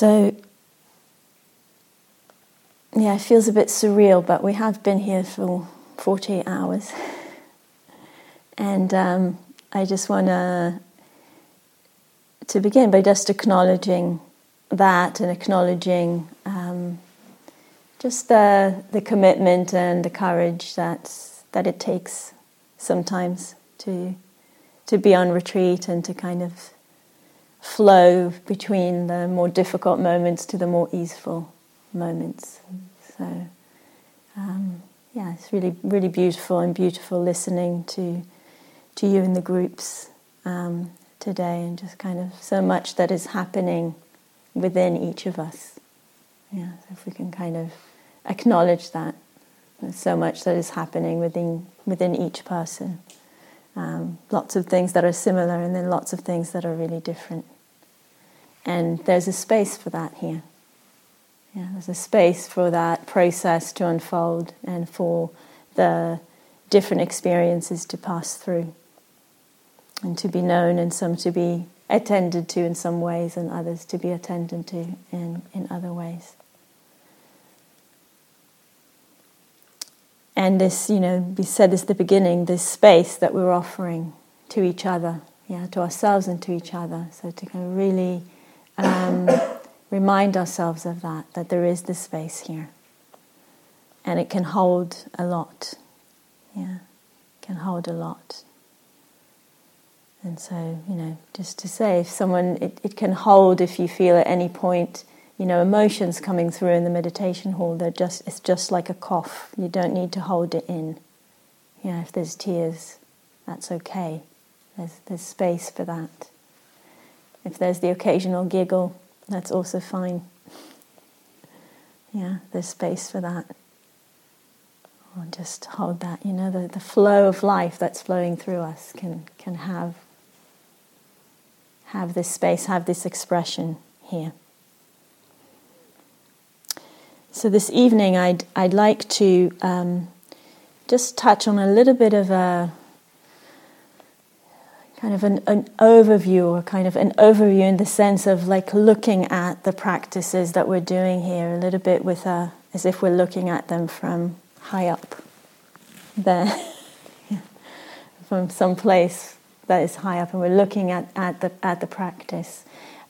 So, yeah, it feels a bit surreal, but we have been here for 48 hours. And um, I just want to to begin by just acknowledging that and acknowledging um, just the the commitment and the courage that that it takes sometimes to to be on retreat and to kind of flow between the more difficult moments to the more easeful moments. So, um, yeah, it's really, really beautiful and beautiful listening to to you in the groups um, today, and just kind of so much that is happening within each of us. Yeah, so if we can kind of acknowledge that there's so much that is happening within within each person. Um, lots of things that are similar, and then lots of things that are really different. And there's a space for that here. Yeah, there's a space for that process to unfold and for the different experiences to pass through and to be known, and some to be attended to in some ways, and others to be attended to in, in other ways. And this, you know, we said this at the beginning, this space that we're offering to each other, yeah, to ourselves and to each other. So to kind of really um, remind ourselves of that, that there is this space here. And it can hold a lot. Yeah, can hold a lot. And so, you know, just to say, if someone, it, it can hold if you feel at any point, you know, emotions coming through in the meditation hall, they're just, it's just like a cough. You don't need to hold it in. Yeah, if there's tears, that's okay. There's, there's space for that. If there's the occasional giggle, that's also fine. Yeah, there's space for that. Or just hold that, you know, the, the flow of life that's flowing through us can, can have have this space, have this expression here. So this evening, I'd I'd like to um, just touch on a little bit of a kind of an, an overview, or kind of an overview in the sense of like looking at the practices that we're doing here a little bit with a, as if we're looking at them from high up there, from some place that is high up, and we're looking at, at the at the practice,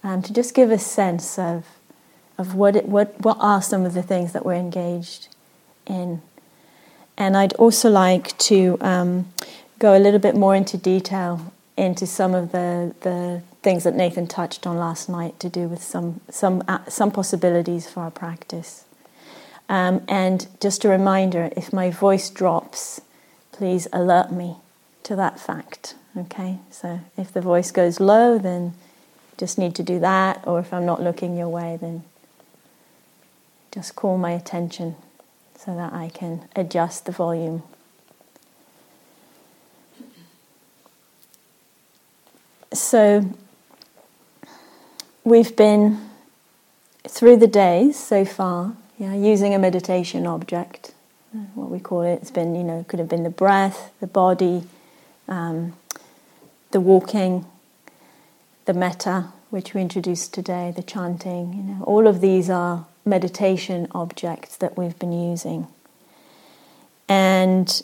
um, to just give a sense of of what it, what what are some of the things that we're engaged in, and I'd also like to um, go a little bit more into detail into some of the the things that Nathan touched on last night to do with some some uh, some possibilities for our practice. Um, and just a reminder: if my voice drops, please alert me to that fact. Okay, so if the voice goes low, then just need to do that, or if I'm not looking your way, then just call my attention so that I can adjust the volume. So we've been through the days so far, yeah, using a meditation object, what we call it. It's been, you know, could have been the breath, the body, um, the walking, the metta, which we introduced today, the chanting, you know, all of these are meditation object that we've been using. And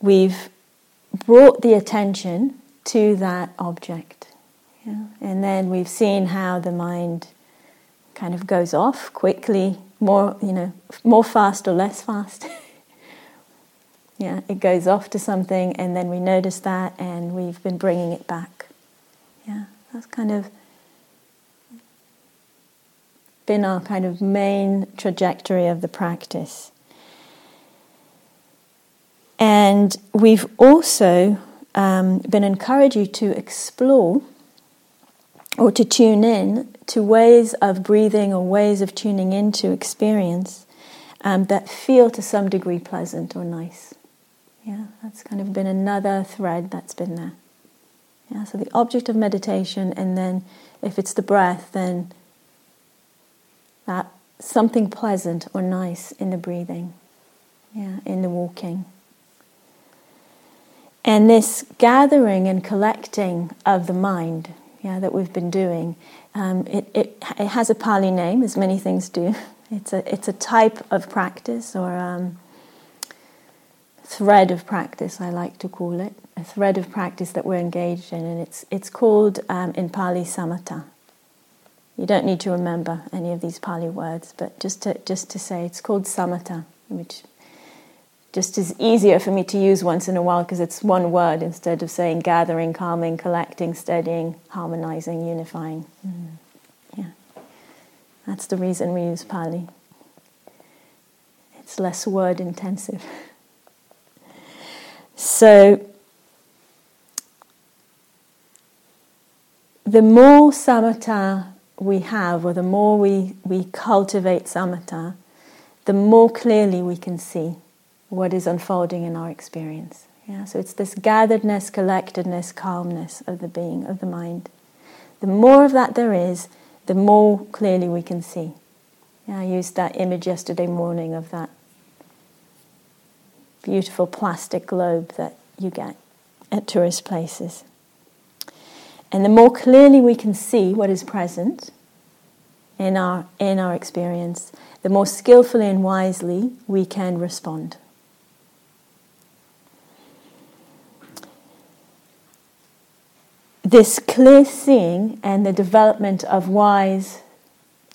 we've brought the attention to that object. Yeah? And then we've seen how the mind kind of goes off quickly, more, you know, more fast or less fast. Yeah, it goes off to something, and then we notice that, and we've been bringing it back. Yeah, that's kind of been our kind of main trajectory of the practice. And we've also um, been encouraging you to explore or to tune in to ways of breathing or ways of tuning into experience um, that feel to some degree pleasant or nice. Yeah, that's kind of been another thread that's been there. Yeah, so the object of meditation, and then if it's the breath, then that something pleasant or nice in the breathing, yeah, in the walking. And this gathering and collecting of the mind, yeah, that we've been doing. Um, it, it, it has a Pali name, as many things do. It's a, it's a type of practice or um, thread of practice, I like to call it. A thread of practice that we're engaged in, and it's, it's called um, in Pali samatha. You don't need to remember any of these Pali words, but just to, just to say it's called samatha, which just is easier for me to use once in a while because it's one word instead of saying gathering, calming, collecting, steadying, harmonizing, unifying. Mm. Yeah. That's the reason we use Pali. It's less word intensive. So, the more samatha we have, or the more we, we cultivate samatha, the more clearly we can see what is unfolding in our experience. Yeah, so it's this gatheredness, collectedness, calmness of the being, of the mind. The more of that there is, the more clearly we can see. Yeah, I used that image yesterday morning of that beautiful plastic globe that you get at tourist places. And the more clearly we can see what is present in our, in our experience, the more skillfully and wisely we can respond. This clear seeing and the development of wise,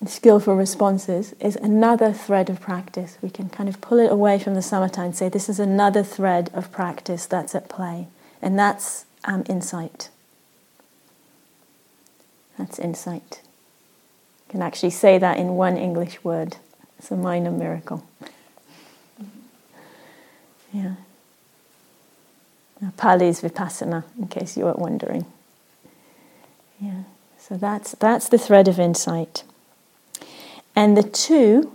skillful responses is another thread of practice. We can kind of pull it away from the samatha and say this is another thread of practice that's at play, and that's um, insight. That's insight. You can actually say that in one English word. It's a minor miracle. Yeah. Now, Pali is vipassana, in case you were wondering. Yeah. So that's that's the thread of insight. And the two,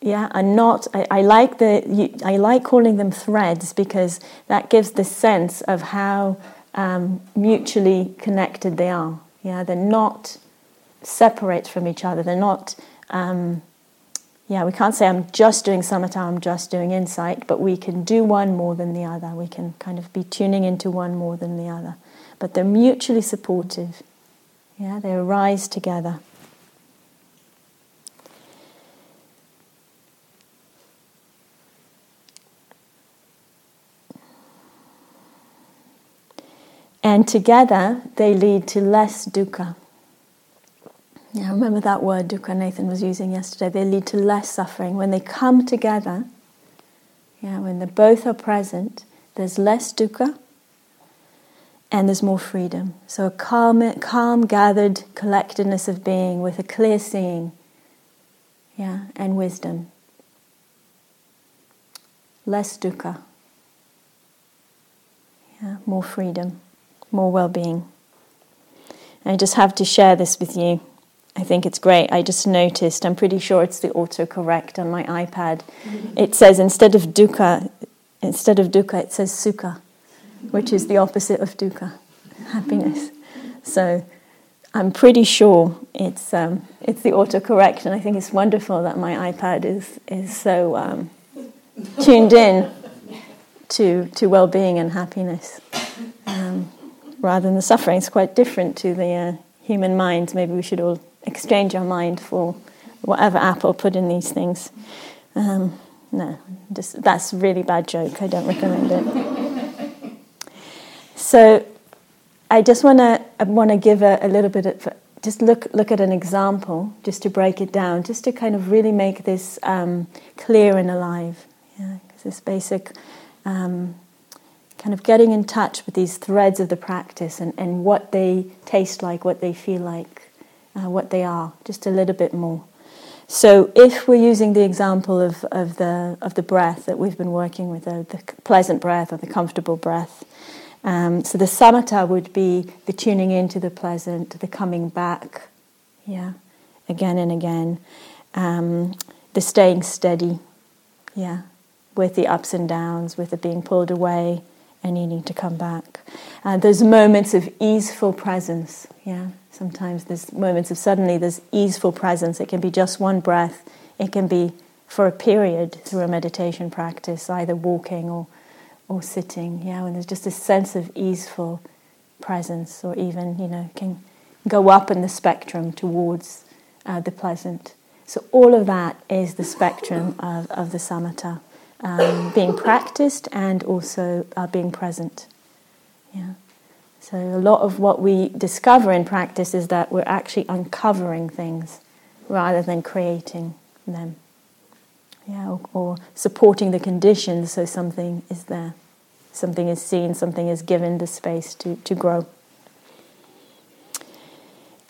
yeah, are not. I, I like the. You, I like calling them threads because that gives the sense of how um, mutually connected they are. Yeah, they're not separate from each other. They're not. Um, yeah, we can't say I'm just doing samatha, I'm just doing insight, but we can do one more than the other. We can kind of be tuning into one more than the other. But they're mutually supportive. Yeah, they arise together. And together they lead to less dukkha. Yeah, remember that word dukkha Nathan was using yesterday. They lead to less suffering. When they come together, yeah, when they both are present, there's less dukkha and there's more freedom. So a calm, calm, gathered collectedness of being with a clear seeing, yeah, and wisdom. Less dukkha, yeah, more freedom more well being. I just have to share this with you. I think it's great. I just noticed, I'm pretty sure it's the autocorrect on my iPad. It says instead of dukkha, instead of dukkha, it says sukha, which is the opposite of dukkha, happiness. So I'm pretty sure it's, um, it's the autocorrect, and I think it's wonderful that my iPad is, is so um, tuned in to, to well being and happiness. Um, rather than the suffering. It's quite different to the uh, human mind. Maybe we should all exchange our mind for whatever Apple put in these things. Um, no, just, that's a really bad joke. I don't recommend it. so, I just want to want to give a, a, little bit of just look look at an example, just to break it down, just to kind of really make this um, clear and alive. Yeah, because this basic. Um, kind of getting in touch with these threads of the practice and, and what they taste like, what they feel like, uh, what they are, just a little bit more. So, if we're using the example of, of, the, of the breath that we've been working with, uh, the pleasant breath or the comfortable breath, um, so the samatha would be the tuning into the pleasant, the coming back, yeah, again and again, um, the staying steady, yeah, with the ups and downs, with the being pulled away, and needing to come back. Uh, there's moments of easeful presence. Yeah, sometimes there's moments of suddenly there's easeful presence. It can be just one breath. It can be for a period through a meditation practice, either walking or or sitting. Yeah, when there's just a sense of easeful presence, or even you know can go up in the spectrum towards uh, the pleasant. So all of that is the spectrum of, of the samatha, um, being practiced and also uh, being present. Yeah. So a lot of what we discover in practice is that we're actually uncovering things rather than creating them. Yeah, or, or supporting the conditions so something is there. Something is seen, something is given the space to, to grow.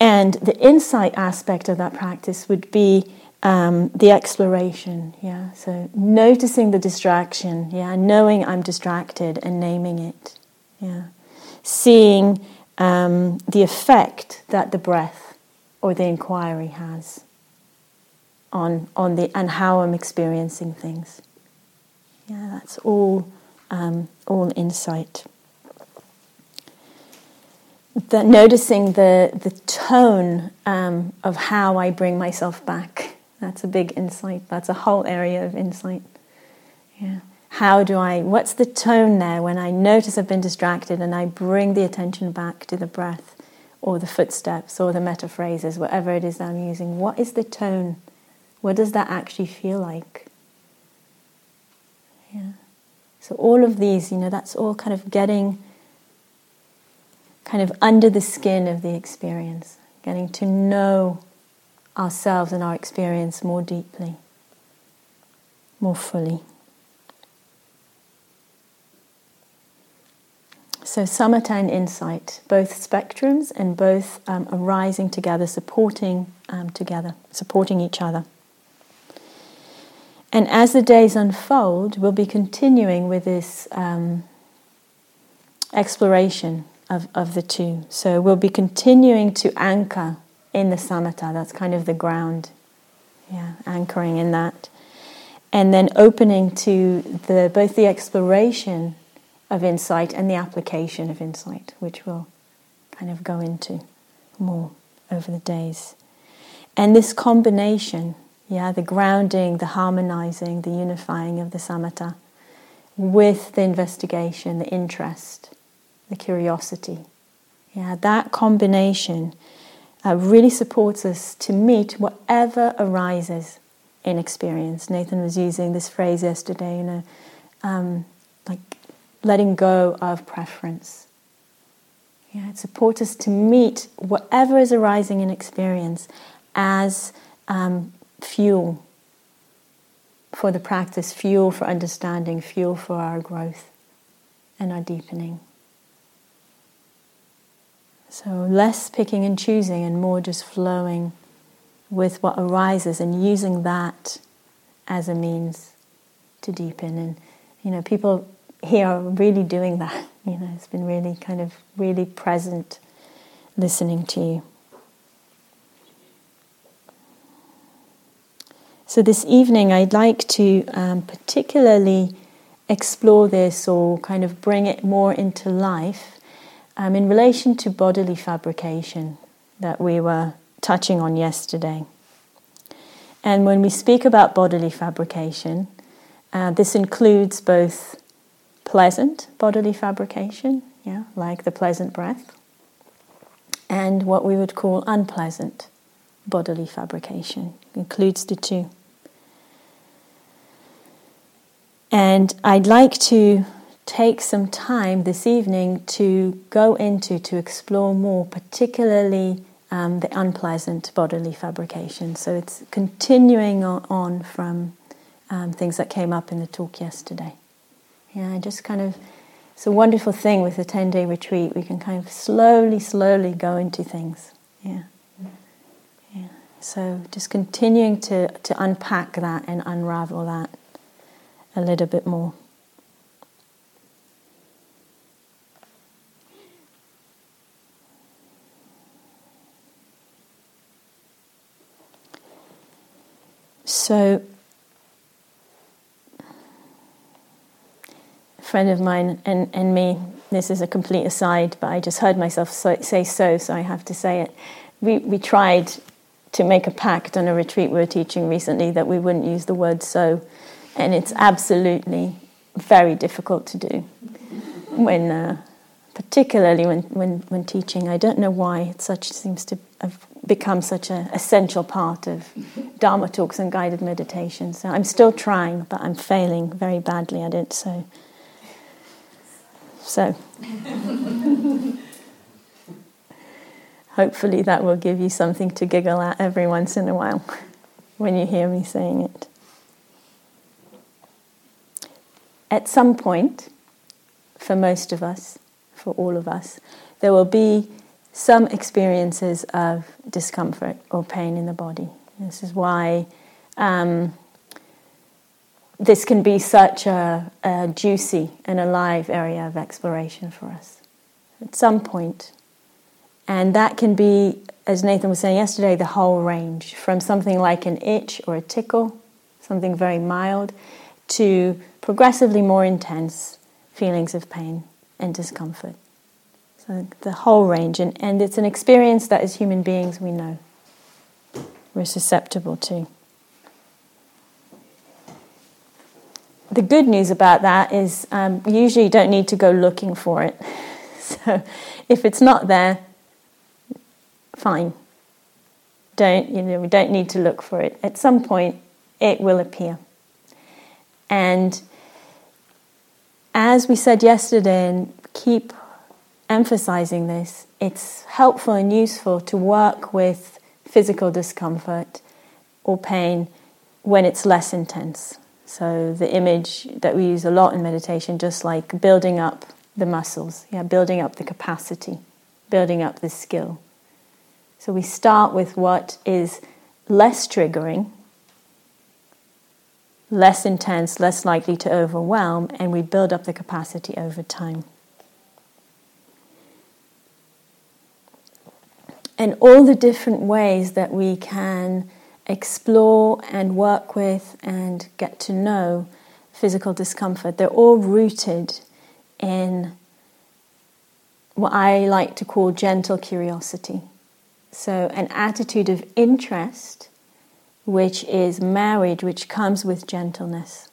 And the insight aspect of that practice would be um, the exploration, yeah. So noticing the distraction, yeah, knowing I'm distracted and naming it, yeah. Seeing um, the effect that the breath or the inquiry has on on the and how I'm experiencing things. Yeah, that's all um, all insight the, noticing the, the tone um, of how I bring myself back. That's a big insight. That's a whole area of insight. Yeah. How do I, what's the tone there when I notice I've been distracted and I bring the attention back to the breath or the footsteps or the metta phrases, whatever it is that I'm using? What is the tone? What does that actually feel like? Yeah. So, all of these, you know, that's all kind of getting kind of under the skin of the experience, getting to know ourselves and our experience more deeply, more fully. So, samatha and insight, both spectrums and both um, arising together, supporting um, together, supporting each other. And as the days unfold, we'll be continuing with this um, exploration of, of the two. So we'll be continuing to anchor in the samatha, that's kind of the ground. Yeah, anchoring in that. And then opening to the both the exploration of insight and the application of insight, which we'll kind of go into more over the days. And this combination, yeah, the grounding, the harmonizing, the unifying of the samatha with the investigation, the interest, the curiosity. Yeah, that combination uh, really supports us to meet whatever arises in experience. Nathan was using this phrase yesterday, you know, um, like letting go of preference. Yeah, it supports us to meet whatever is arising in experience as um, fuel for the practice, fuel for understanding, fuel for our growth and our deepening. So, less picking and choosing and more just flowing with what arises and using that as a means to deepen. And, you know, people here are really doing that. You know, it's been really kind of really present listening to you. So, this evening, I'd like to um, particularly explore this or kind of bring it more into life um, in relation to bodily fabrication that we were touching on yesterday. And when we speak about bodily fabrication, uh, this includes both pleasant bodily fabrication, yeah, like the pleasant breath, and what we would call unpleasant bodily fabrication. It includes the two. And I'd like to take some time this evening to go into, to explore more, particularly um, the unpleasant bodily fabrication. So it's continuing on, from um, things that came up in the talk yesterday. Yeah, I just kind of, it's a wonderful thing with a 10 day retreat. We can kind of slowly, slowly go into things. Yeah. Yeah. So just continuing to, to unpack that and unravel that a little bit more. So, a friend of mine and, and me, this is a complete aside, but I just heard myself so, say so, so I have to say it. We, we tried to make a pact on a retreat we were teaching recently that we wouldn't use the word so, and it's absolutely very difficult to do when uh, particularly when, when, when teaching. I don't know why it such seems to have become such an essential part of Dharma talks and guided meditation. So I'm still trying, but I'm failing very badly at it. So, so hopefully that will give you something to giggle at every once in a while when you hear me saying it. At some point, for most of us, for all of us, there will be some experiences of discomfort or pain in the body. This is why um, this can be such a, a juicy and alive area of exploration for us at some point. And that can be, as Nathan was saying yesterday, the whole range from something like an itch or a tickle, something very mild, to progressively more intense feelings of pain and discomfort. So the whole range, and, and it's an experience that as human beings we know we're susceptible to. The good news about that is um, usually you don't need to go looking for it. So if it's not there, fine. Don't you know? We don't need to look for it. At some point, it will appear. And as we said yesterday, and keep emphasizing this, it's helpful and useful to work with physical discomfort or pain when it's less intense. So, the image that we use a lot in meditation, just like building up the muscles, yeah, building up the capacity, building up the skill. So, we start with what is less triggering, less intense, less likely to overwhelm, and we build up the capacity over time. and all the different ways that we can explore and work with and get to know physical discomfort, they're all rooted in what I like to call gentle curiosity. So, an attitude of interest which is married, which comes with gentleness.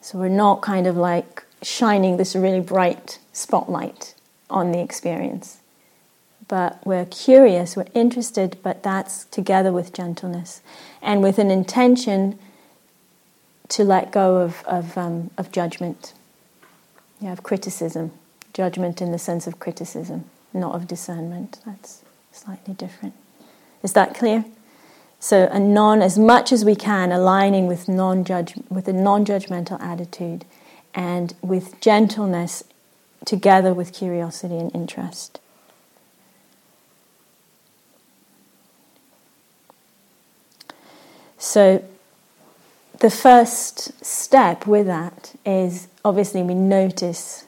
So, we're not kind of like shining this really bright spotlight on the experience but we're curious, we're interested, but that's together with gentleness and with an intention to let go of, of, um, of judgment, yeah, of criticism, judgment in the sense of criticism, not of discernment. That's slightly different. Is that clear? So, a non, as much as we can, aligning with non-judge, with a non-judgmental attitude, and with gentleness, together with curiosity and interest. So, the first step with that is obviously we notice,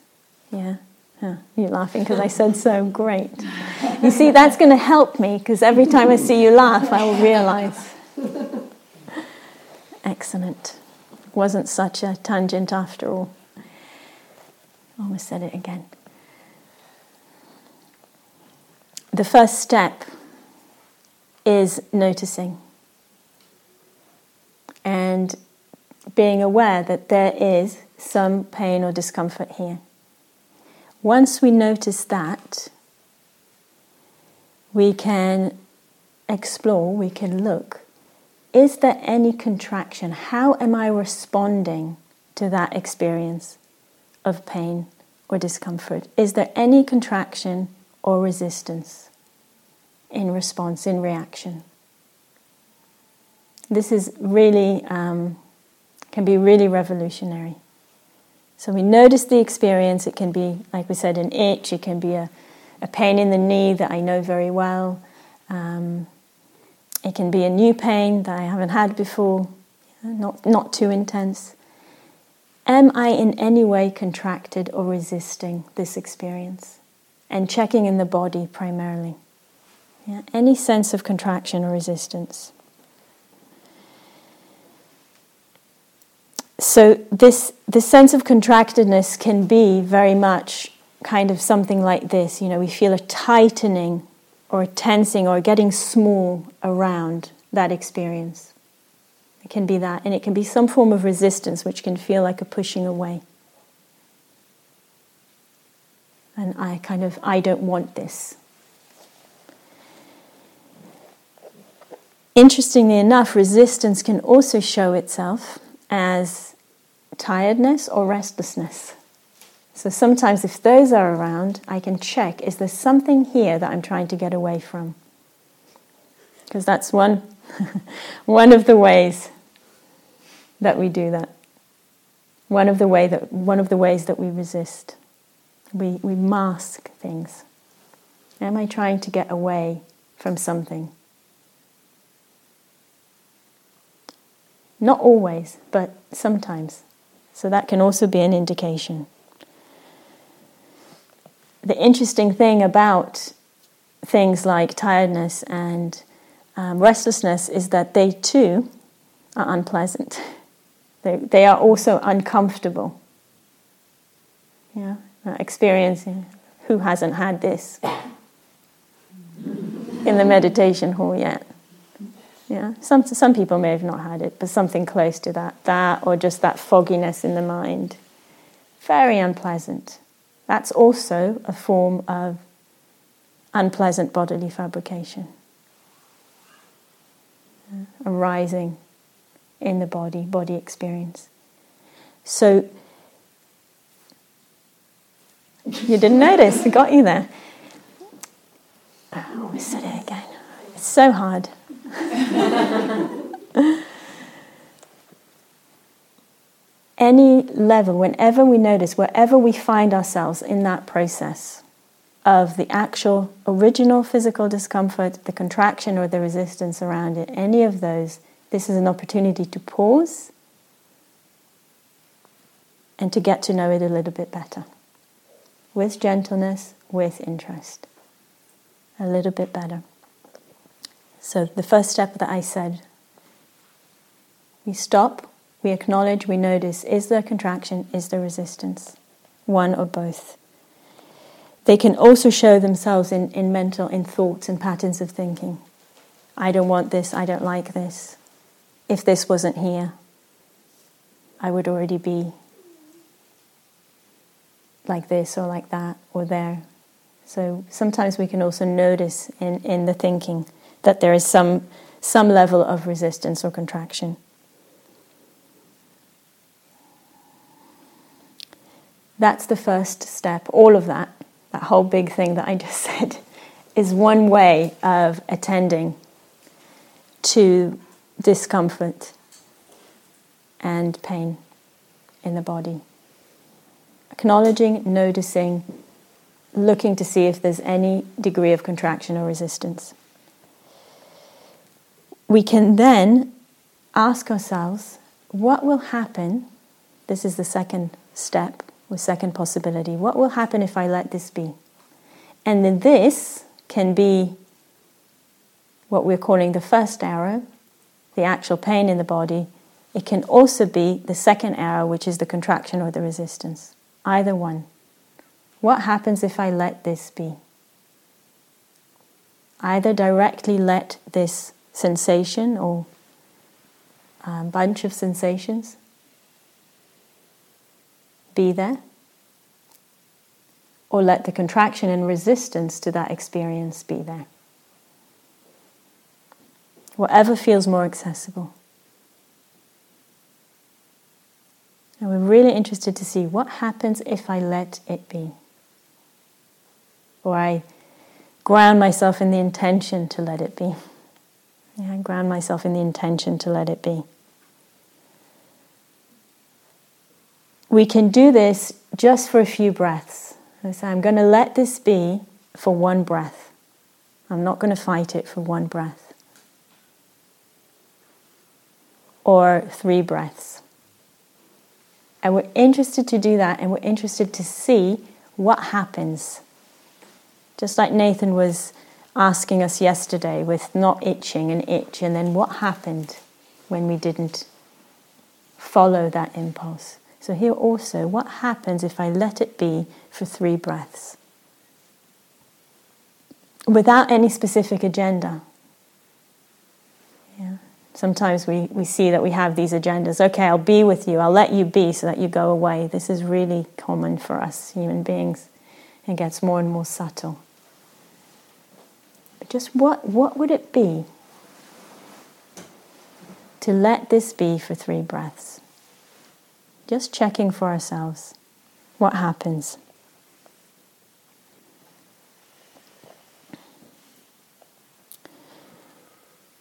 yeah. You're laughing because I said so. Great. You see, that's going to help me because every time I see you laugh, I will realize. Excellent. Wasn't such a tangent after all. Almost said it again. The first step is noticing and being aware that there is some pain or discomfort here. Once we notice that, we can explore, we can look. Is there any contraction? How am I responding to that experience of pain or discomfort? Is there any contraction or resistance in response, in reaction? This is really, um, can be really revolutionary. So we notice the experience. It can be, like we said, an itch. It can be a, a pain in the knee that I know very well. Um, it can be a new pain that I haven't had before, not, not too intense. Am I in any way contracted or resisting this experience? And checking in the body primarily. Yeah, any sense of contraction or resistance. So this this sense of contractedness can be very much kind of something like this. You know we feel a tightening or a tensing or getting small around that experience. It can be that and it can be some form of resistance which can feel like a pushing away. And I kind of, I don't want this. Interestingly enough, resistance can also show itself as tiredness or restlessness. So sometimes, if those are around, I can check is there something here that I'm trying to get away from? Because that's one, one of the ways that we do that. One of the way that one of the ways that we resist. We we mask things. Am I trying to get away from something? Not always, but sometimes. So that can also be an indication. The interesting thing about things like tiredness and um, restlessness is that they too are unpleasant. They, they are also uncomfortable. Yeah, uh, experiencing who hasn't had this in the meditation hall yet. Yeah, some some people may have not had it, but something close to that, that or just that fogginess in the mind, very unpleasant. That's also a form of unpleasant bodily fabrication uh, arising in the body, body experience. So, you didn't notice, I got you there. Oh, I said it again. It's so hard. Any level, whenever we notice, wherever we find ourselves in that process of the actual original physical discomfort, the contraction or the resistance around it, any of those, this is an opportunity to pause and to get to know it a little bit better. With gentleness, with interest. A little bit better. So, the first step that I said we stop, we acknowledge, we notice is there contraction, is there resistance? One or both. They can also show themselves in, in mental, in thoughts and patterns of thinking. I don't want this, I don't like this. If this wasn't here, I would already be like this or like that or there. So sometimes we can also notice in, in the thinking that there is some, some level of resistance or contraction. That's the first step. All of that, that whole big thing that I just said, is one way of attending to discomfort and pain in the body. Acknowledging, noticing, looking to see if there's any degree of contraction or resistance. We can then ask ourselves what will happen? This is the second step or second possibility. What will happen if I let this be? And then this can be what we're calling the first arrow, the actual pain in the body. It can also be the second arrow, which is the contraction or the resistance. Either one. What happens if I let this be? Either directly let this sensation or um, bunch of sensations be there, or let the contraction and resistance to that experience be there. Whatever feels more accessible. And we're really interested to see what happens if I let it be. Or I ground myself in the intention to let it be. Yeah, I ground myself in the intention to let it be. We can do this just for a few breaths. I say, I'm going to let this be for one breath. I'm not going to fight it for one breath. Or three breaths. And we're interested to do that and we're interested to see what happens. Just like Nathan was asking us yesterday with not itching and itch, and then what happened when we didn't follow that impulse. So, here also, what happens if I let it be for three breaths? Without any specific agenda. Yeah. Sometimes we, we see that we have these agendas. Okay, I'll be with you, I'll let you be so that you go away. This is really common for us human beings. It gets more and more subtle. Just what, what would it be to let this be for three breaths? Just checking for ourselves what happens.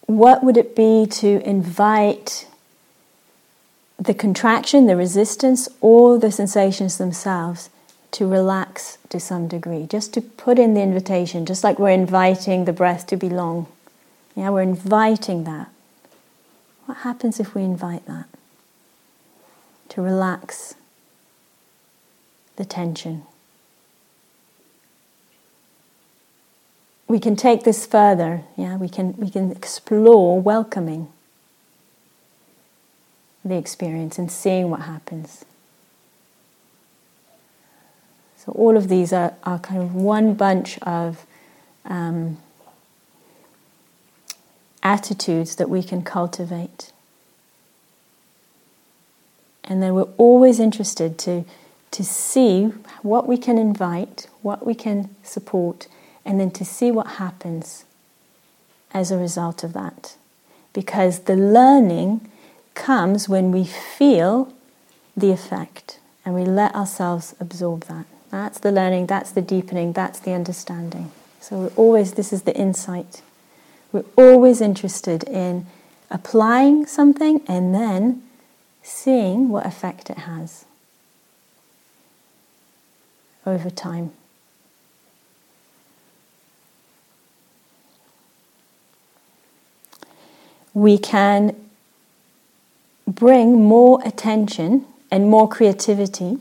What would it be to invite the contraction, the resistance, or the sensations themselves to relax to some degree? Just to put in the invitation, just like we're inviting the breath to be long. Yeah, we're inviting that. What happens if we invite that? To relax the tension. we can take this further. Yeah, we can we can explore welcoming the experience and seeing what happens. So all of these are, are kind of one bunch of um, attitudes that we can cultivate. And then we're always interested to, to see what we can invite, what we can support, and then to see what happens as a result of that. Because the learning comes when we feel the effect and we let ourselves absorb that. That's the learning, that's the deepening, that's the understanding. So we're always, this is the insight. We're always interested in applying something and then seeing what effect it has over time. we can bring more attention and more creativity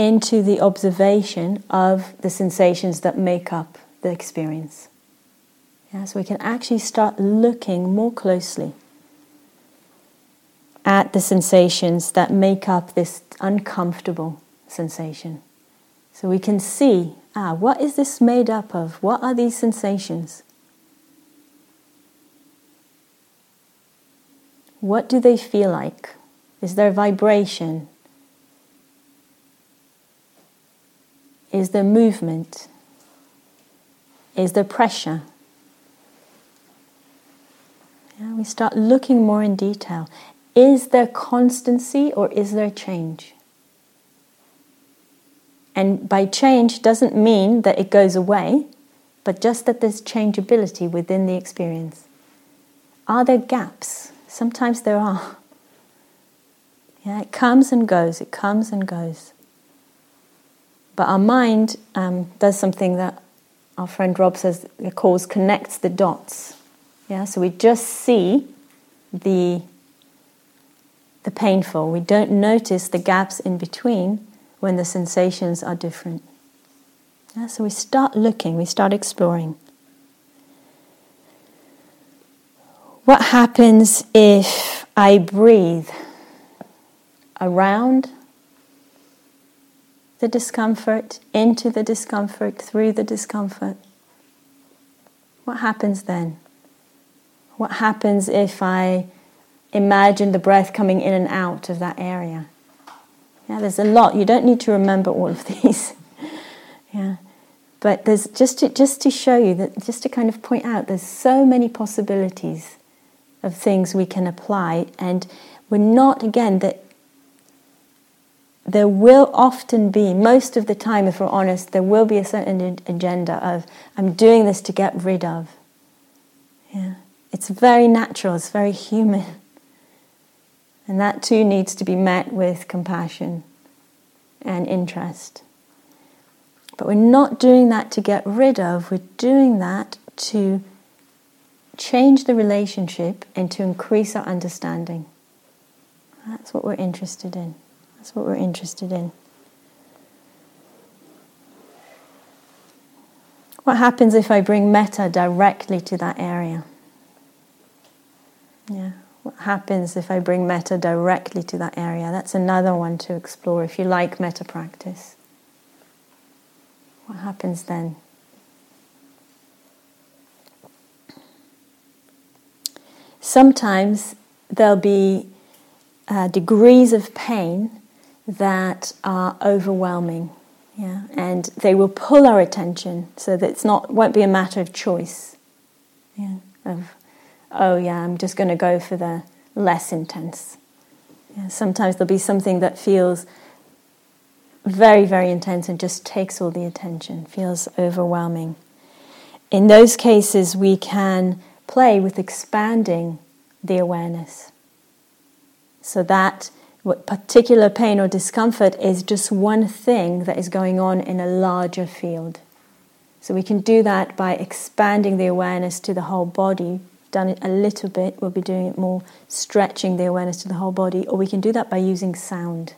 into the observation of the sensations that make up the experience. Yeah, so we can actually start looking more closely at the sensations that make up this uncomfortable sensation. So we can see, ah, what is this made up of? What are these sensations? What do they feel like? Is there vibration? Is there movement? Is there pressure? Yeah, we start looking more in detail. Is there constancy or is there change? And by change doesn't mean that it goes away, but just that there's changeability within the experience. Are there gaps? Sometimes there are. Yeah, it comes and goes, it comes and goes. But our mind um, does something that our friend Rob says it calls connects the dots. Yeah, so we just see the the painful. We don't notice the gaps in between when the sensations are different. Yeah, so we start looking, we start exploring. What happens if I breathe around the discomfort, into the discomfort, through the discomfort? What happens then? What happens if I imagine the breath coming in and out of that area? Yeah, there's a lot. You don't need to remember all of these. yeah. But there's just to, just to show you that, just to kind of point out, there's so many possibilities of things we can apply. And we're not, again, that there will often be, most of the time, if we're honest, there will be a certain agenda of, I'm doing this to get rid of. Yeah. It's very natural, it's very human. And that too needs to be met with compassion and interest. But we're not doing that to get rid of, we're doing that to change the relationship and to increase our understanding. That's what we're interested in. That's what we're interested in. What happens if I bring metta directly to that area? Yeah. What happens if I bring metta directly to that area? That's another one to explore if you like metta practice. What happens then? sometimes there'll be uh, degrees of pain that are overwhelming. Yeah, and they will pull our attention so that it's not won't be a matter of choice. Yeah, of oh yeah, I'm just going to go for the less intense. Yeah, sometimes there'll be something that feels very, very intense and just takes all the attention, feels overwhelming. In those cases, we can play with expanding the awareness so that what particular pain or discomfort is just one thing that is going on in a larger field. So we can do that by expanding the awareness to the whole body. Done it a little bit, we'll be doing it more, stretching the awareness to the whole body, or we can do that by using sound.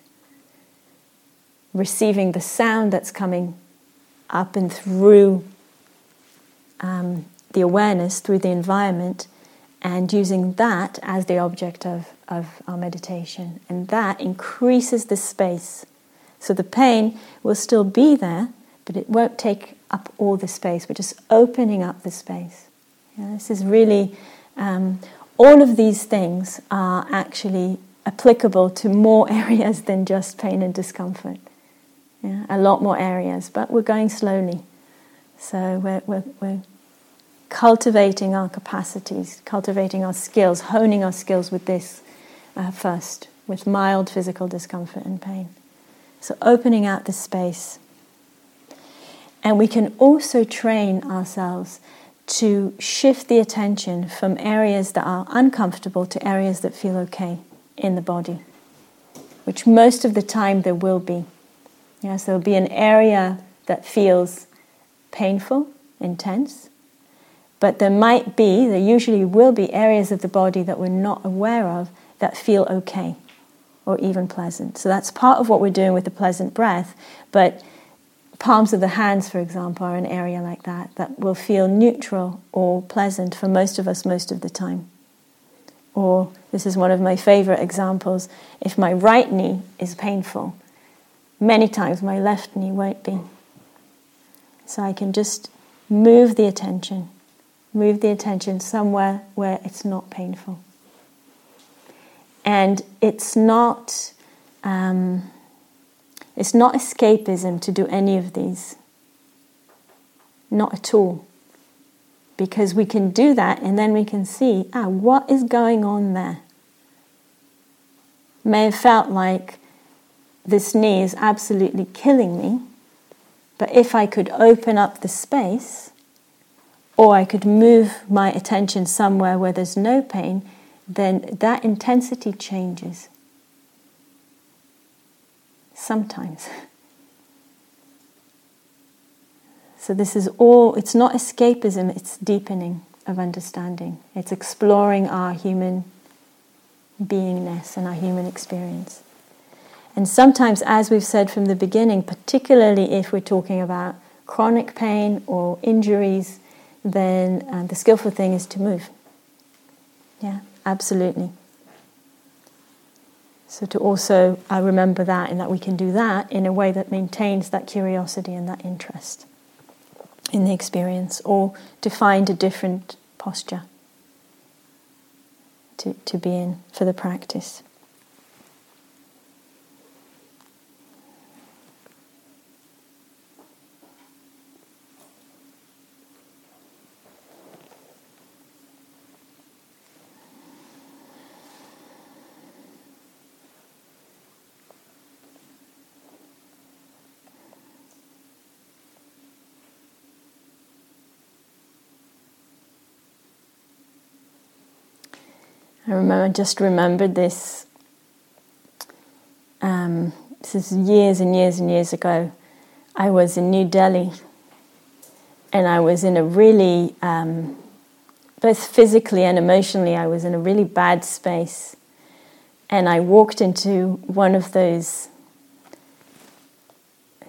Receiving the sound that's coming up and through um, the awareness, through the environment, and using that as the object of, of our meditation. And that increases the space. So the pain will still be there, but it won't take up all the space. We're just opening up the space. Yeah, this is really, um, all of these things are actually applicable to more areas than just pain and discomfort. Yeah, a lot more areas, but we're going slowly. So we're, we're, we're cultivating our capacities, cultivating our skills, honing our skills with this uh, first, with mild physical discomfort and pain. So, opening out the space. And we can also train ourselves to shift the attention from areas that are uncomfortable to areas that feel okay in the body, which most of the time there will be. Yes, there will be an area that feels painful, intense, but there might be, there usually will be areas of the body that we're not aware of that feel okay or even pleasant. So that's part of what we're doing with the pleasant breath. But palms of the hands, for example, are an area like that that will feel neutral or pleasant for most of us most of the time. Or this is one of my favorite examples. If my right knee is painful, many times my left knee won't be. So I can just move the attention Move the attention somewhere where it's not painful. And it's not, um, it's not escapism to do any of these. Not at all. Because we can do that and then we can see, ah, what is going on there? May have felt like this knee is absolutely killing me, but if I could open up the space, or I could move my attention somewhere where there's no pain, then that intensity changes. Sometimes. So, this is all, it's not escapism, it's deepening of understanding. It's exploring our human beingness and our human experience. And sometimes, as we've said from the beginning, particularly if we're talking about chronic pain or injuries, then uh, the skillful thing is to move. Yeah, absolutely. So to also uh, remember that and that we can do that in a way that maintains that curiosity and that interest in the experience, or to find a different posture to, to be in for the practice. I remember, just remembered this. Um, this is years and years and years ago. I was in New Delhi, and I was in a really, um, both physically and emotionally, I was in a really bad space. And I walked into one of those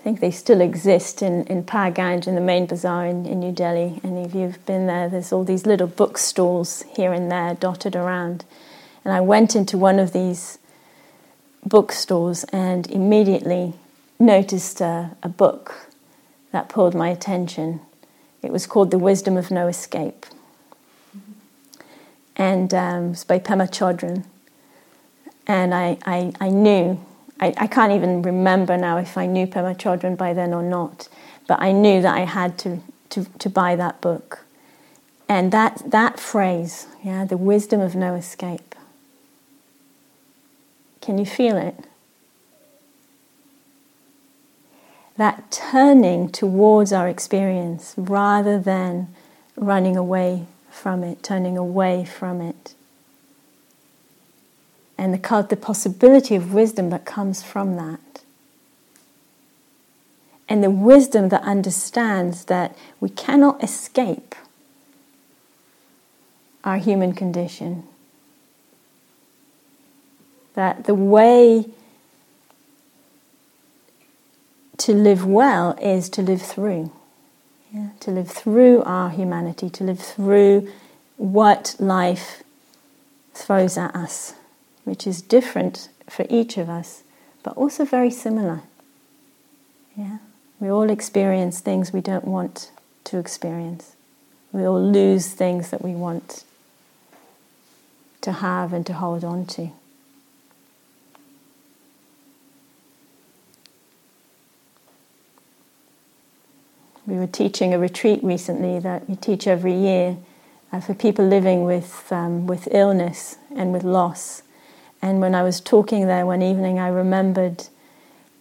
think they still exist in, in Paharganj, in the main bazaar in, in New Delhi. And if you've been there, there's all these little bookstores here and there dotted around. And I went into one of these bookstores and immediately noticed a, a book that pulled my attention. It was called The Wisdom of No Escape. And um, it was by Pema Chodron. And I, I, I knew I, I can't even remember now if I knew Pema Chodron by then or not, but I knew that I had to, to, to buy that book. And that, that phrase, yeah, the wisdom of no escape. Can you feel it? That turning towards our experience rather than running away from it, turning away from it and the, the possibility of wisdom that comes from that. And the wisdom that understands that we cannot escape our human condition. That the way to live well is to live through. Yeah? To live through our humanity, to live through what life throws at us which is different for each of us, but also very similar. Yeah? We all experience things we don't want to experience. We all lose things that we want to have and to hold on to. We were teaching a retreat recently that we teach every year uh, for people living with, um, with illness and with loss. And when I was talking there one evening, I remembered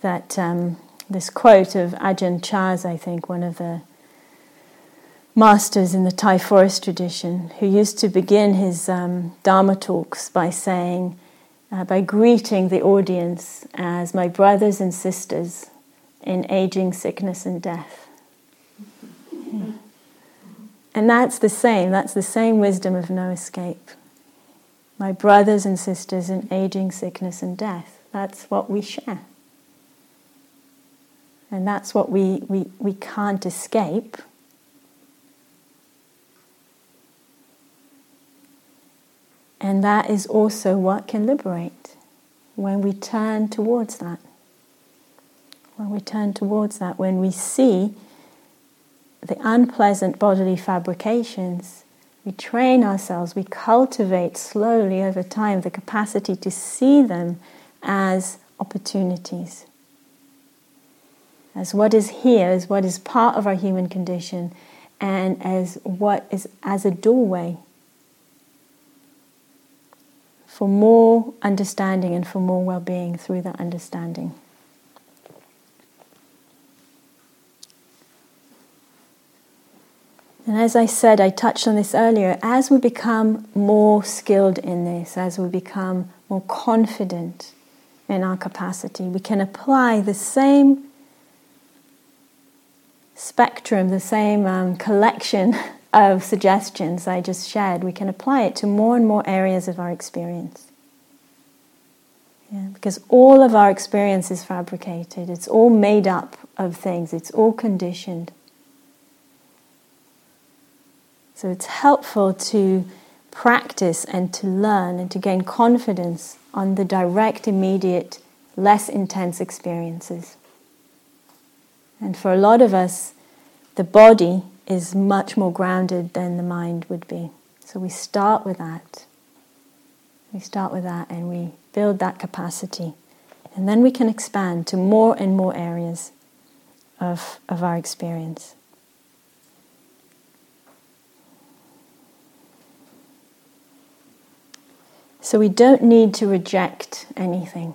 that um, this quote of Ajahn Chah, I think, one of the masters in the Thai forest tradition, who used to begin his um, Dharma talks by saying, uh, by greeting the audience as my brothers and sisters in aging, sickness, and death. Yeah. And that's the same, that's the same wisdom of no escape my brothers and sisters in aging, sickness, and death. That's what we share. And that's what we, we, we can't escape. And that is also what can liberate when we turn towards that. When we turn towards that, when we see the unpleasant bodily fabrications we train ourselves, we cultivate slowly over time the capacity to see them as opportunities. As what is here, as what is part of our human condition, and as what is as a doorway for more understanding and for more well being through that understanding. And as I said, I touched on this earlier, as we become more skilled in this, as we become more confident in our capacity, we can apply the same spectrum, the same um, collection of suggestions I just shared, we can apply it to more and more areas of our experience. Yeah, because all of our experience is fabricated, it's all made up of things, it's all conditioned. So it's helpful to practice and to learn and to gain confidence on the direct, immediate, less intense experiences. And for a lot of us, the body is much more grounded than the mind would be. So we start with that. We start with that and we build that capacity. And then we can expand to more and more areas of, of our experience. So we don't need to reject anything.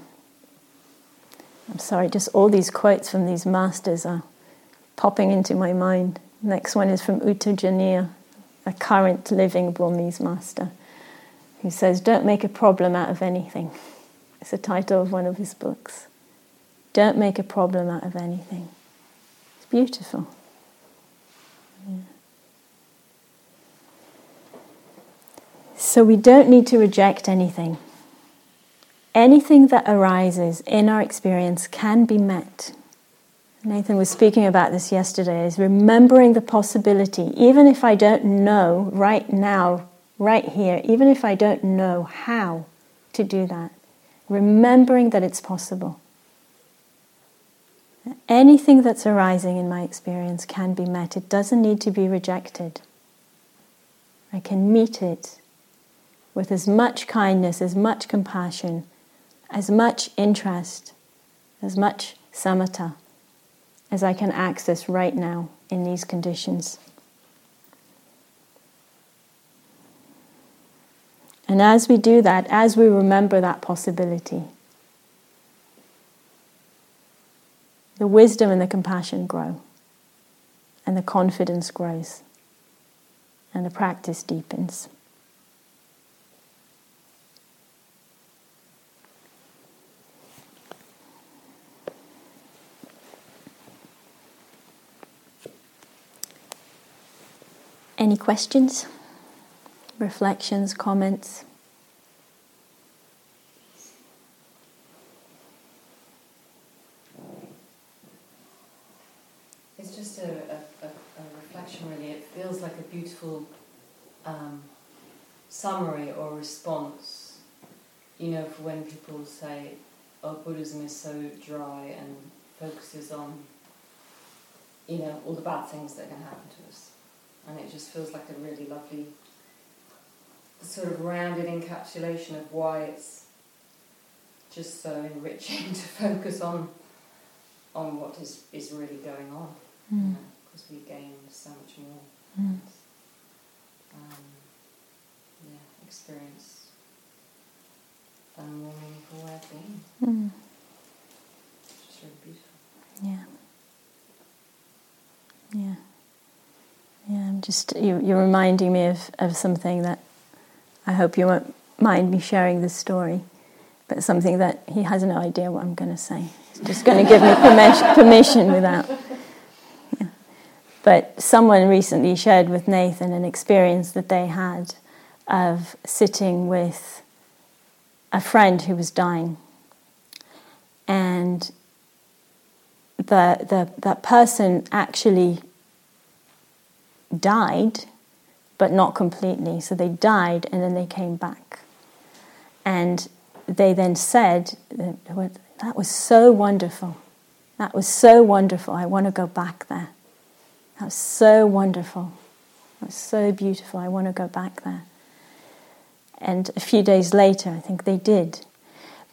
I'm sorry, just all these quotes from these masters are popping into my mind. Next one is from U Tejaniya, a current living Burmese master, who says, Don't make a problem out of anything. It's the title of one of his books. Don't make a problem out of anything. It's beautiful. Yeah. So we don't need to reject anything. Anything that arises in our experience can be met. Nathan was speaking about this yesterday, is remembering the possibility, even if I don't know right now, right here, even if I don't know how to do that, remembering that it's possible. Anything that's arising in my experience can be met. It doesn't need to be rejected. I can meet it with as much kindness, as much compassion, as much interest as much samatha as I can access right now in these conditions. And as we do that, as we remember that possibility, the wisdom and the compassion grow, and the confidence grows, and the practice deepens. Questions, reflections, comments? It's just a, a, a, a reflection, really. It feels like a beautiful um, summary or response, you know, for when people say, oh, Buddhism is so dry and focuses on, you know, all the bad things that can happen to us and it just feels like a really lovely sort of rounded encapsulation of why it's just so enriching to focus on on what is, is really going on because mm. you know, we gain so much more mm. um, yeah, experience a more meaningful way of being mm. it's really beautiful yeah yeah yeah, I'm just you, you're reminding me of, of something that I hope you won't mind me sharing this story, but something that he has no idea what I'm going to say. He's just going to give me permission, permission without. Yeah. But someone recently shared with Nathan an experience that they had of sitting with a friend who was dying, and the the that person actually died, but not completely. So they died and then they came back. And they then said, That was so wonderful. That was so wonderful. I want to go back there. That was so wonderful. That was so beautiful. I want to go back there. And a few days later, I think they did.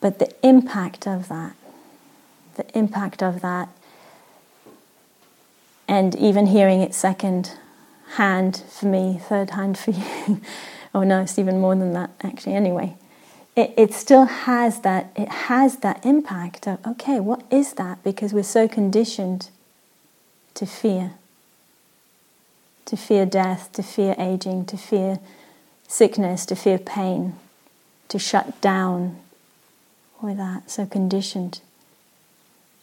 But the impact of that, the impact of that, and even hearing it second hand for me, third hand for you. oh no, it's even more than that actually. Anyway, it, it still has that. It has that impact of okay, what is that? Because we're so conditioned to fear, to fear death, to fear aging, to fear sickness, to fear pain, to shut down. With that, so conditioned.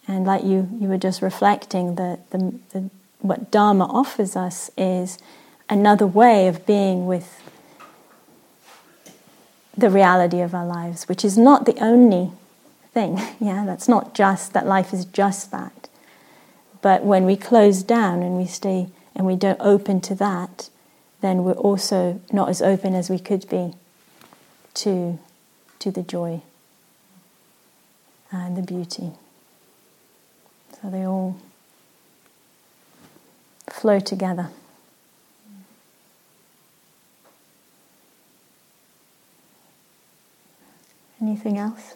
And like you, you were just reflecting the, the, the what Dharma offers us is another way of being with the reality of our lives, which is not the only thing. Yeah, that's not just that life is just that. But when we close down and we stay and we don't open to that, then we're also not as open as we could be to, to the joy and the beauty. So they all flow together. Anything else?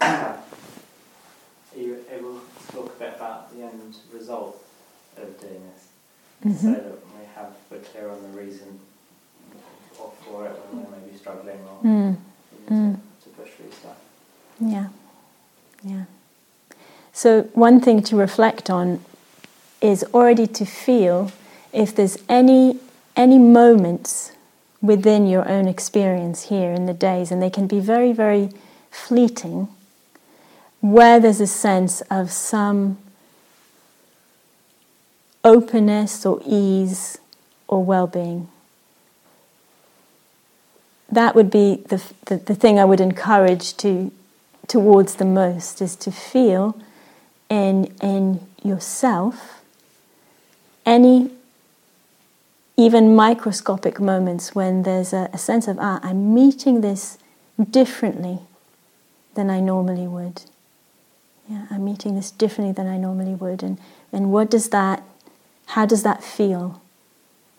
Um, you able to talk a bit about the end result of doing this? Mm-hmm. So that we have we're clear on the reason for it when we're maybe struggling or mm. mm. To, to push through stuff. Yeah. Yeah. So one thing to reflect on is already to feel if there's any any moments within your own experience here in the days, and they can be very, very fleeting, where there's a sense of some openness or ease or well being. That would be the, the, the, thing I would encourage to, towards the most is to feel in, in yourself any even microscopic moments when there's a, a sense of, ah, I'm meeting this differently than I normally would. Yeah, I'm meeting this differently than I normally would. And, and what does that, how does that feel?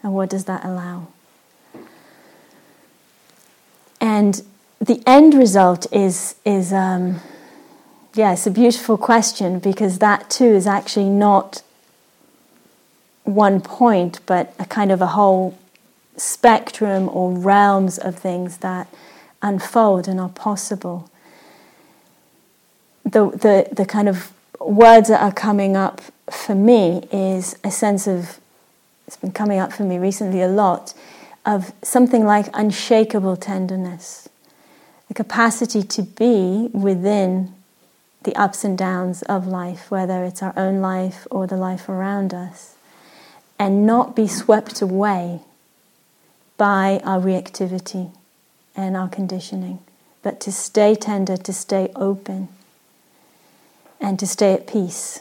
And what does that allow? And the end result is, is um, yeah, it's a beautiful question because that too is actually not one point, but a kind of a whole spectrum or realms of things that unfold and are possible. The, the, the kind of words that are coming up for me is a sense of, it's been coming up for me recently a lot, of something like unshakable tenderness, the capacity to be within the ups and downs of life, whether it's our own life or the life around us, and not be swept away by our reactivity and our conditioning, but to stay tender, to stay open, and to stay at peace.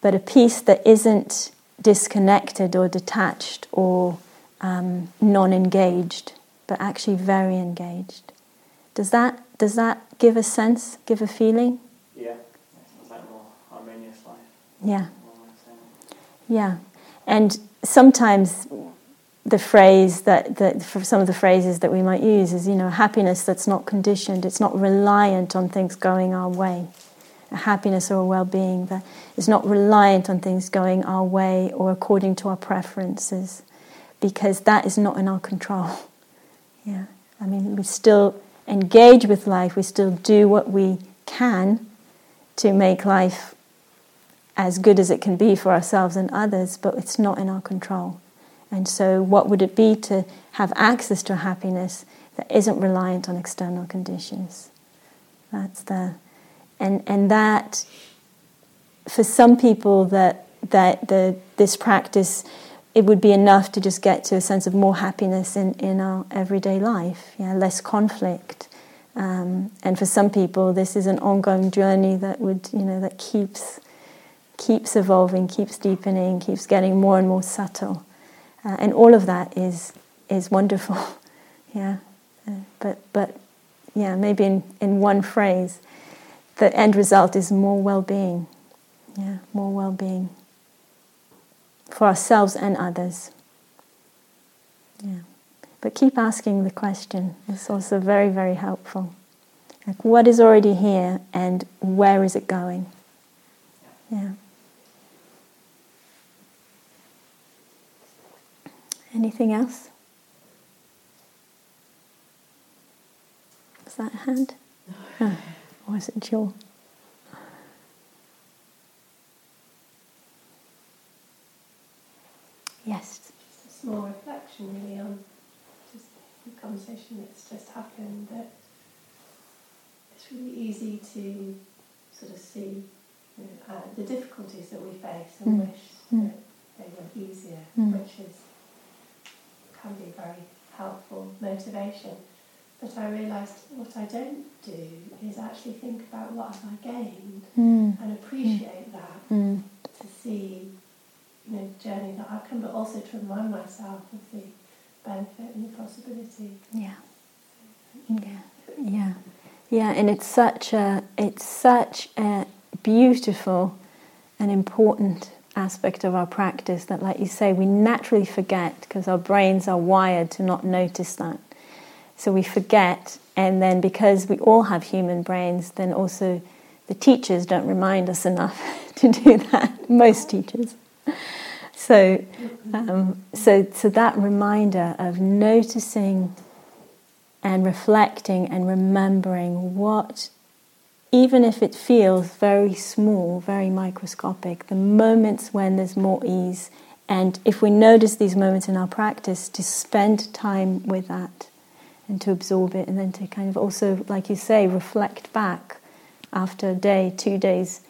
But a peace that isn't disconnected or detached or um, non engaged, but actually very engaged. Does that, does that give a sense, give a feeling? Yeah, sounds like more harmonious life. Yeah. Yeah. And sometimes the phrase that, that for some of the phrases that we might use is, you know, happiness that's not conditioned, it's not reliant on things going our way. A happiness or a well being that is not reliant on things going our way or according to our preferences, because that is not in our control. Yeah. I mean, we still engage with life, we still do what we can to make life as good as it can be for ourselves and others, but it's not in our control. And so, what would it be to have access to happiness that isn't reliant on external conditions? That's the, and and that, for some people, that that the this practice, it would be enough to just get to a sense of more happiness in in our everyday life, yeah, less conflict. Um, and for some people, this is an ongoing journey that would, you know, that keeps keeps evolving, keeps deepening, keeps getting more and more subtle. Uh, and all of that is is wonderful, yeah. Uh, but but yeah, maybe in, in one phrase, the end result is more well-being, yeah, more well-being for ourselves and others. Yeah, but keep asking the question. It's also very very helpful. Like, what is already here, and where is it going? Yeah. Anything else? Was that a hand? No. Oh, wasn't sure. Yes. Just a small reflection, really, on just the conversation that's just happened. That it's really easy to sort of see you know, uh, the difficulties that we face and mm. wish mm. that they were easier, mm. which is can be very helpful motivation. But I realised what I don't do is actually think about what have I gained mm. and appreciate mm. that mm. to see you know the journey that I've come, but also to remind myself of the benefit and the possibility. Yeah, yeah, yeah, yeah. And it's such a it's such a beautiful and important aspect of our practice that, like you say, we naturally forget because our brains are wired to not notice that. So we forget, and then because we all have human brains, then also the teachers don't remind us enough to do that. Most teachers. So, um, so, so that reminder of noticing and reflecting and remembering what even if it feels very small, very microscopic, the moments when there's more ease, and if we notice these moments in our practice, to spend time with that and to absorb it, and then to kind of also, like you say, reflect back after a day, two days,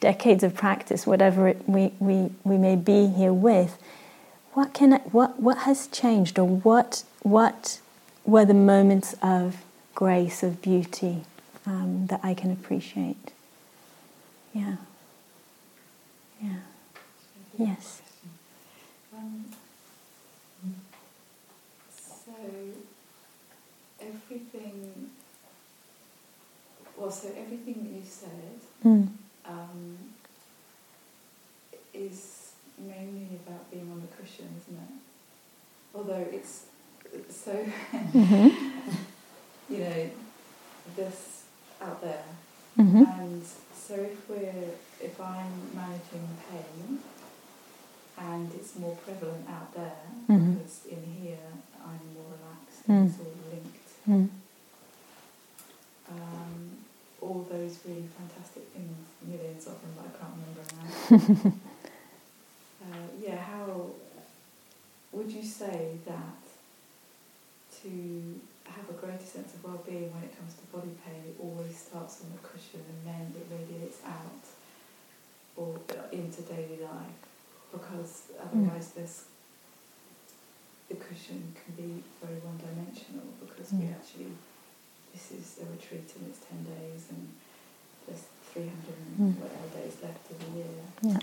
decades of practice, whatever it, we, we, we may be here with. What, can I, what, what has changed, or what, what were the moments of grace, of beauty? Um, that I can appreciate. Yeah. Yeah. Yes. Um, so everything, well, so everything that you said mm. um, is mainly about being on the cushion, isn't it? Although it's so, mm-hmm. you know, this out there hmm And so if we're if I'm managing pain and it's more prevalent out there Mhm. because in here I'm more relaxed Mm. and it's all linked. Mm. Um, all those really fantastic things, millions of them, but I can't remember now. uh, yeah, how would you say that to have a greater sense of well-being when it comes to body pain, it always starts on the cushion and then it radiates out or uh, into daily life? Because mm. otherwise, this the cushion can be very one-dimensional because we mm. actually this is a retreat and it's 10 days and there's 300 and Mm. whatever days left of the year. Yeah.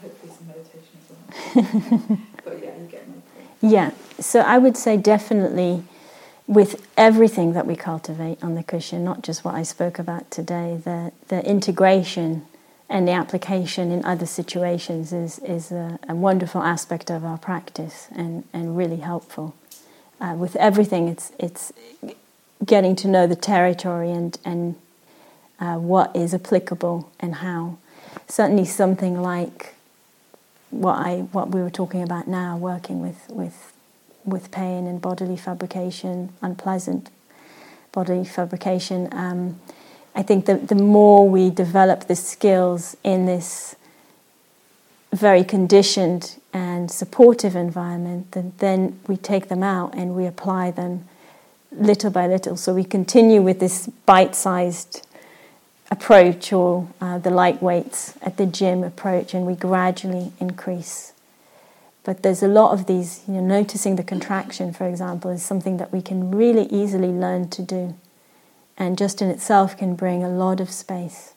Hopefully some meditation as well. but yeah, you get my point. Yeah, so I would say definitely with everything that we cultivate on the cushion, not just what I spoke about today, the, the integration and the application in other situations is, is a, a wonderful aspect of our practice and, and really helpful. Uh, with everything, it's, it's getting to know the territory and, and uh, what is applicable and how. Certainly, something like what I what we were talking about now, working with with with pain and bodily fabrication, unpleasant bodily fabrication. Um, I think that the more we develop the skills in this very conditioned and supportive environment, then, then we take them out and we apply them little by little. So we continue with this bite sized approach or uh, the light weights at the gym approach, and we gradually increase. But there's a lot of these, you know, noticing the contraction, for example, is something that we can really easily learn to do. And just in itself can bring a lot of space.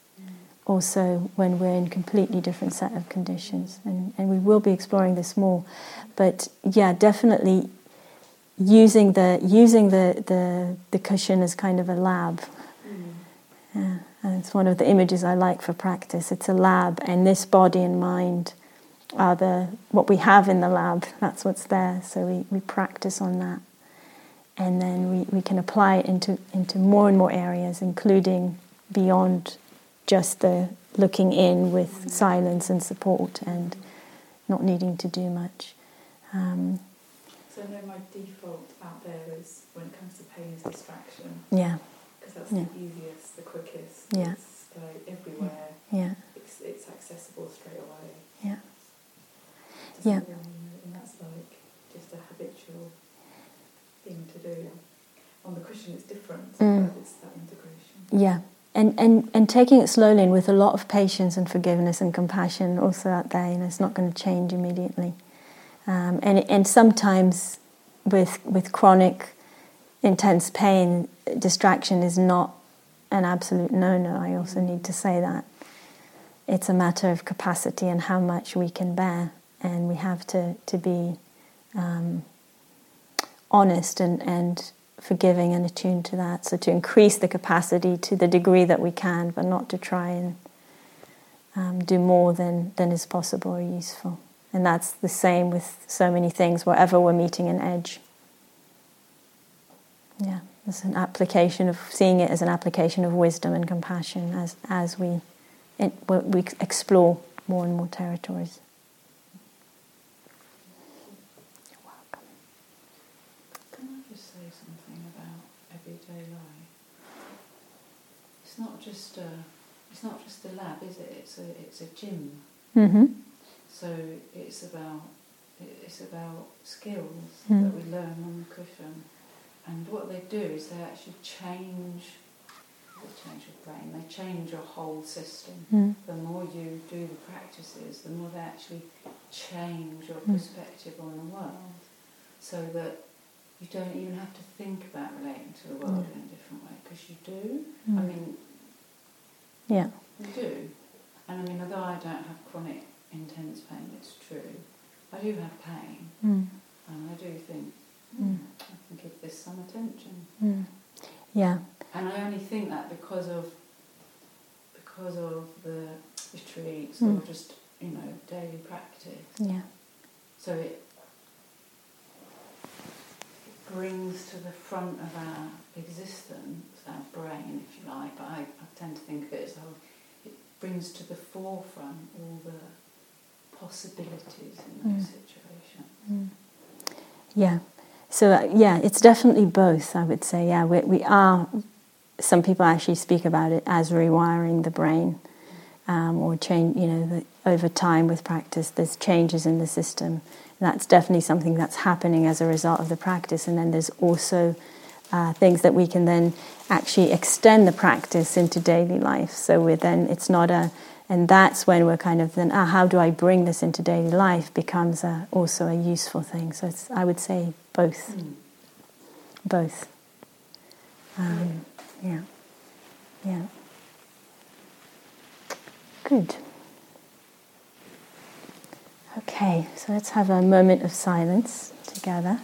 Also, when we're in completely different set of conditions, and, and we will be exploring this more. But yeah, definitely using the using the, the, the cushion as kind of a lab. Mm. Yeah, and it's one of the images I like for practice. It's a lab, and this body and mind are the what we have in the lab. That's what's there. So we, we practice on that, and then we, we can apply it into into more and more areas, including beyond just the looking in with silence and support and not needing to do much. Um, So I know my default out there is when it comes to pain is distraction yeah, because that's Yeah. the easiest, the quickest. Yeah. It's like everywhere. yeah, It's, it's accessible straight away. yeah. Yeah. And that's like just a habitual thing to do. On the cushion, it's different, Mm. but it's that integration. Yeah, and, and, and taking it slowly and with a lot of patience and forgiveness and compassion also out there, you know, it's not going to change immediately. Um, and, and sometimes with, with chronic, intense pain, distraction is not an absolute no no. I also need to say that. It's a matter of capacity and how much we can bear, and we have to, to be um, honest and, and forgiving and attuned to that. So to increase the capacity to the degree that we can, but not to try and um, do more than, than is possible or useful. And that's the same with so many things, wherever we're meeting an edge. Yeah, it's an application of seeing it as an application of wisdom and compassion as, as we, it, we explore more and more territories. You're welcome. Can I just say something about everyday life? It's not just a, it's not just a lab, is it? It's a, it's a gym. Mm-hmm. So it's about, it's about skills Mm. that we learn on the cushion. And what they do is they actually change, they change your brain, they change your whole system. Mm. The more you do the practices, the more they actually change your Mm. perspective on the world. So that you don't even have to think about relating to the world in a different way, because you do. I Mm. mean, Yeah. you do. And I mean, although I don't have chronic intense pain, it's true. I do have pain, Mm. and I do think, Mm. I can give this some attention. Mm. Yeah. And I only think that because of because of the retreats Mm. or just you know daily practice. Yeah. So it, it brings to the front of our existence, our brain, if you like, but I, I tend to think of it as whole. it brings to the forefront all the possibilities in those Mm. situations. Mm. Yeah. So uh, yeah, it's definitely both. I would say yeah, we, we are. Some people actually speak about it as rewiring the brain, um, or change. You know, the, over time with practice, there's changes in the system. And that's definitely something that's happening as a result of the practice. And then there's also uh, things that we can then actually extend the practice into daily life. So we're then it's not a and that's when we're kind of then ah, how do I bring this into daily life becomes a, also a useful thing. So it's, I would say both, Mm. both. Um, yeah, yeah. Good. Okay, so let's have a moment of silence together.